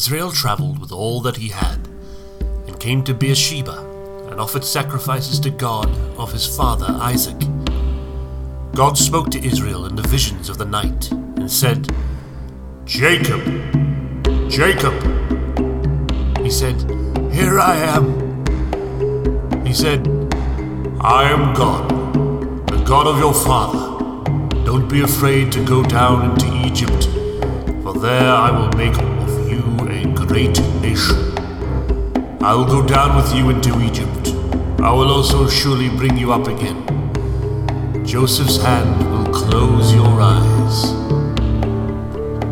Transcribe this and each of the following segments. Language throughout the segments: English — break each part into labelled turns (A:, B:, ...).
A: Israel travelled with all that he had, and came to Beersheba, and offered sacrifices to God of his father Isaac. God spoke to Israel in the visions of the night, and said, Jacob, Jacob. He said, Here I am. He said, I am God, the God of your father. Don't be afraid to go down into Egypt, for there I will make great nation. I will go down with you into Egypt. I will also surely bring you up again. Joseph's hand will close your eyes.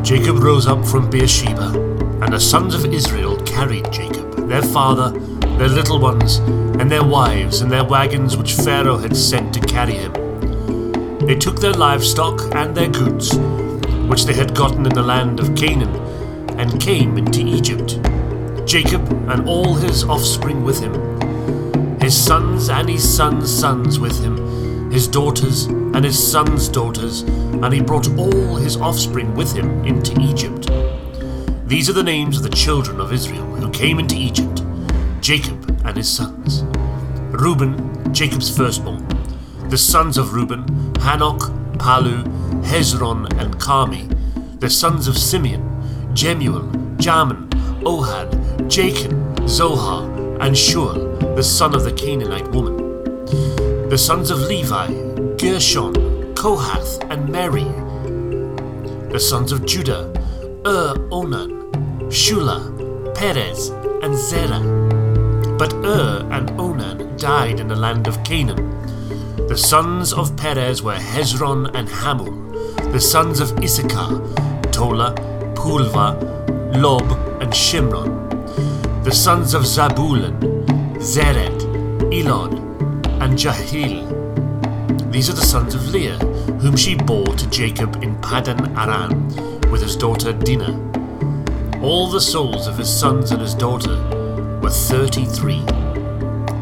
A: Jacob rose up from Beersheba, and the sons of Israel carried Jacob, their father, their little ones, and their wives, and their wagons which Pharaoh had sent to carry him. They took their livestock and their goods, which they had gotten in the land of Canaan, and came into Egypt. Jacob and all his offspring with him, his sons and his sons' sons with him, his daughters and his sons' daughters, and he brought all his offspring with him into Egypt. These are the names of the children of Israel who came into Egypt Jacob and his sons. Reuben, Jacob's firstborn. The sons of Reuben, Hanoch, Pallu, Hezron, and Carmi. The sons of Simeon, Jemuel, Jamin, Ohad, Jachin, Zohar, and Shual, the son of the Canaanite woman. The sons of Levi, Gershon, Kohath, and Merari. The sons of Judah, Ur, Onan, Shula, Perez, and Zerah. But Ur and Onan died in the land of Canaan. The sons of Perez were Hezron and Hamul. The sons of Issachar, Tola, Puvah, Lob, and Shimron. The sons of Zebulun, Zered, Elon, and Jahleel. These are the sons of Leah, whom she bore to Jacob in Paddan Aram with his daughter Dinah. All the souls of his sons and his daughter were thirty three.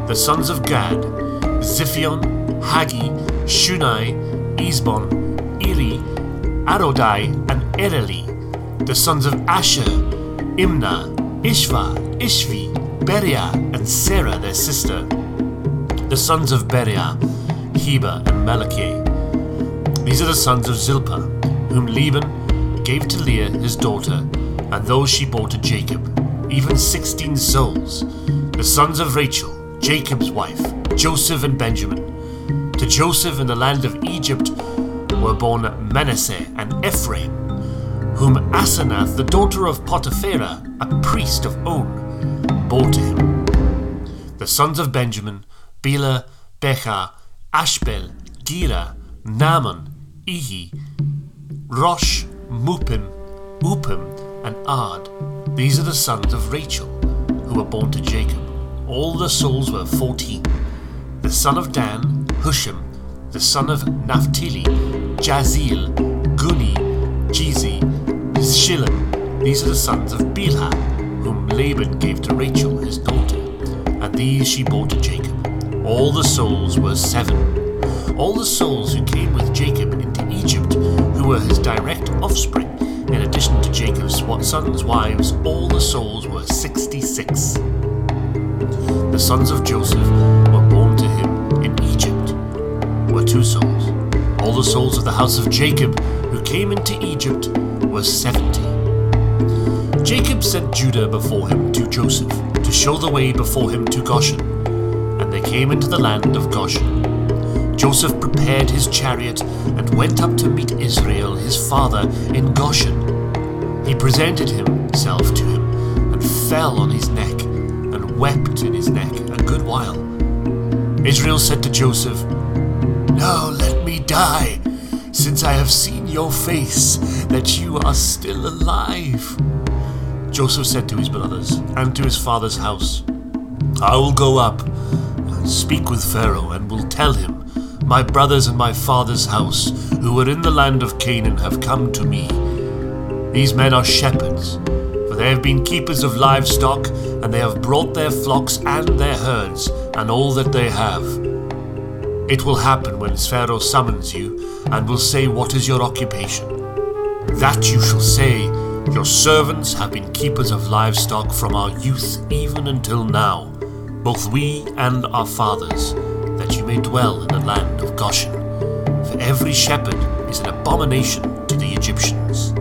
A: The sons of Gad, Ziphion, Haggi, Shuni, Ezbon, Eri, Arodi, and Areli. The sons of Asher, Imnah, Ishvah, Ishvi, Beriah, and Serah their sister. The sons of Beriah, Heber, and Malchiel. These are the sons of Zilpah, whom Laban gave to Leah his daughter, and those she bore to Jacob, even sixteen souls. The sons of Rachel, Jacob's wife, Joseph and Benjamin. To Joseph in the land of Egypt were born Manasseh and Ephraim, whom Asenath, the daughter of Potiphera, a priest of On, bore to him. The sons of Benjamin, Bela, Becher, Ashbel, Gera, Naaman, Ehi, Rosh, Muppim, Huppim, and Ard. These are the sons of Rachel, who were born to Jacob. All the souls were fourteen. The son of Dan, Hushim, the son of Naphtali, Jahzeel, Guni, Shillem. These are the sons of Bilhah, whom Laban gave to Rachel his daughter, and these she bore to Jacob. All the souls were seven. All the souls who came with Jacob into Egypt, who were his direct offspring, in addition to Jacob's sons' wives, all the souls were sixty-six. The sons of Joseph were born to him in Egypt were two souls. All the souls of the house of Jacob who came into Egypt were seventy. Jacob sent Judah before him to Joseph to show the way before him to Goshen, and they came into the land of Goshen. Joseph prepared his chariot and went up to meet Israel his father in Goshen. He presented himself to him and fell on his neck and wept in his neck a good while. Israel said to Joseph, Now let me die, since I have seen your face, that you are still alive. Joseph said to his brothers and to his father's house, I will go up and speak with Pharaoh and will tell him, My brothers and my father's house, who were in the land of Canaan, have come to me. These men are shepherds, for they have been keepers of livestock, and they have brought their flocks and their herds, and all that they have. It will happen when Pharaoh summons you, and will say, What is your occupation? That you shall say, Your servants have been keepers of livestock from our youth even until now, both we and our fathers, that you may dwell in the land of Goshen. For every shepherd is an abomination to the Egyptians.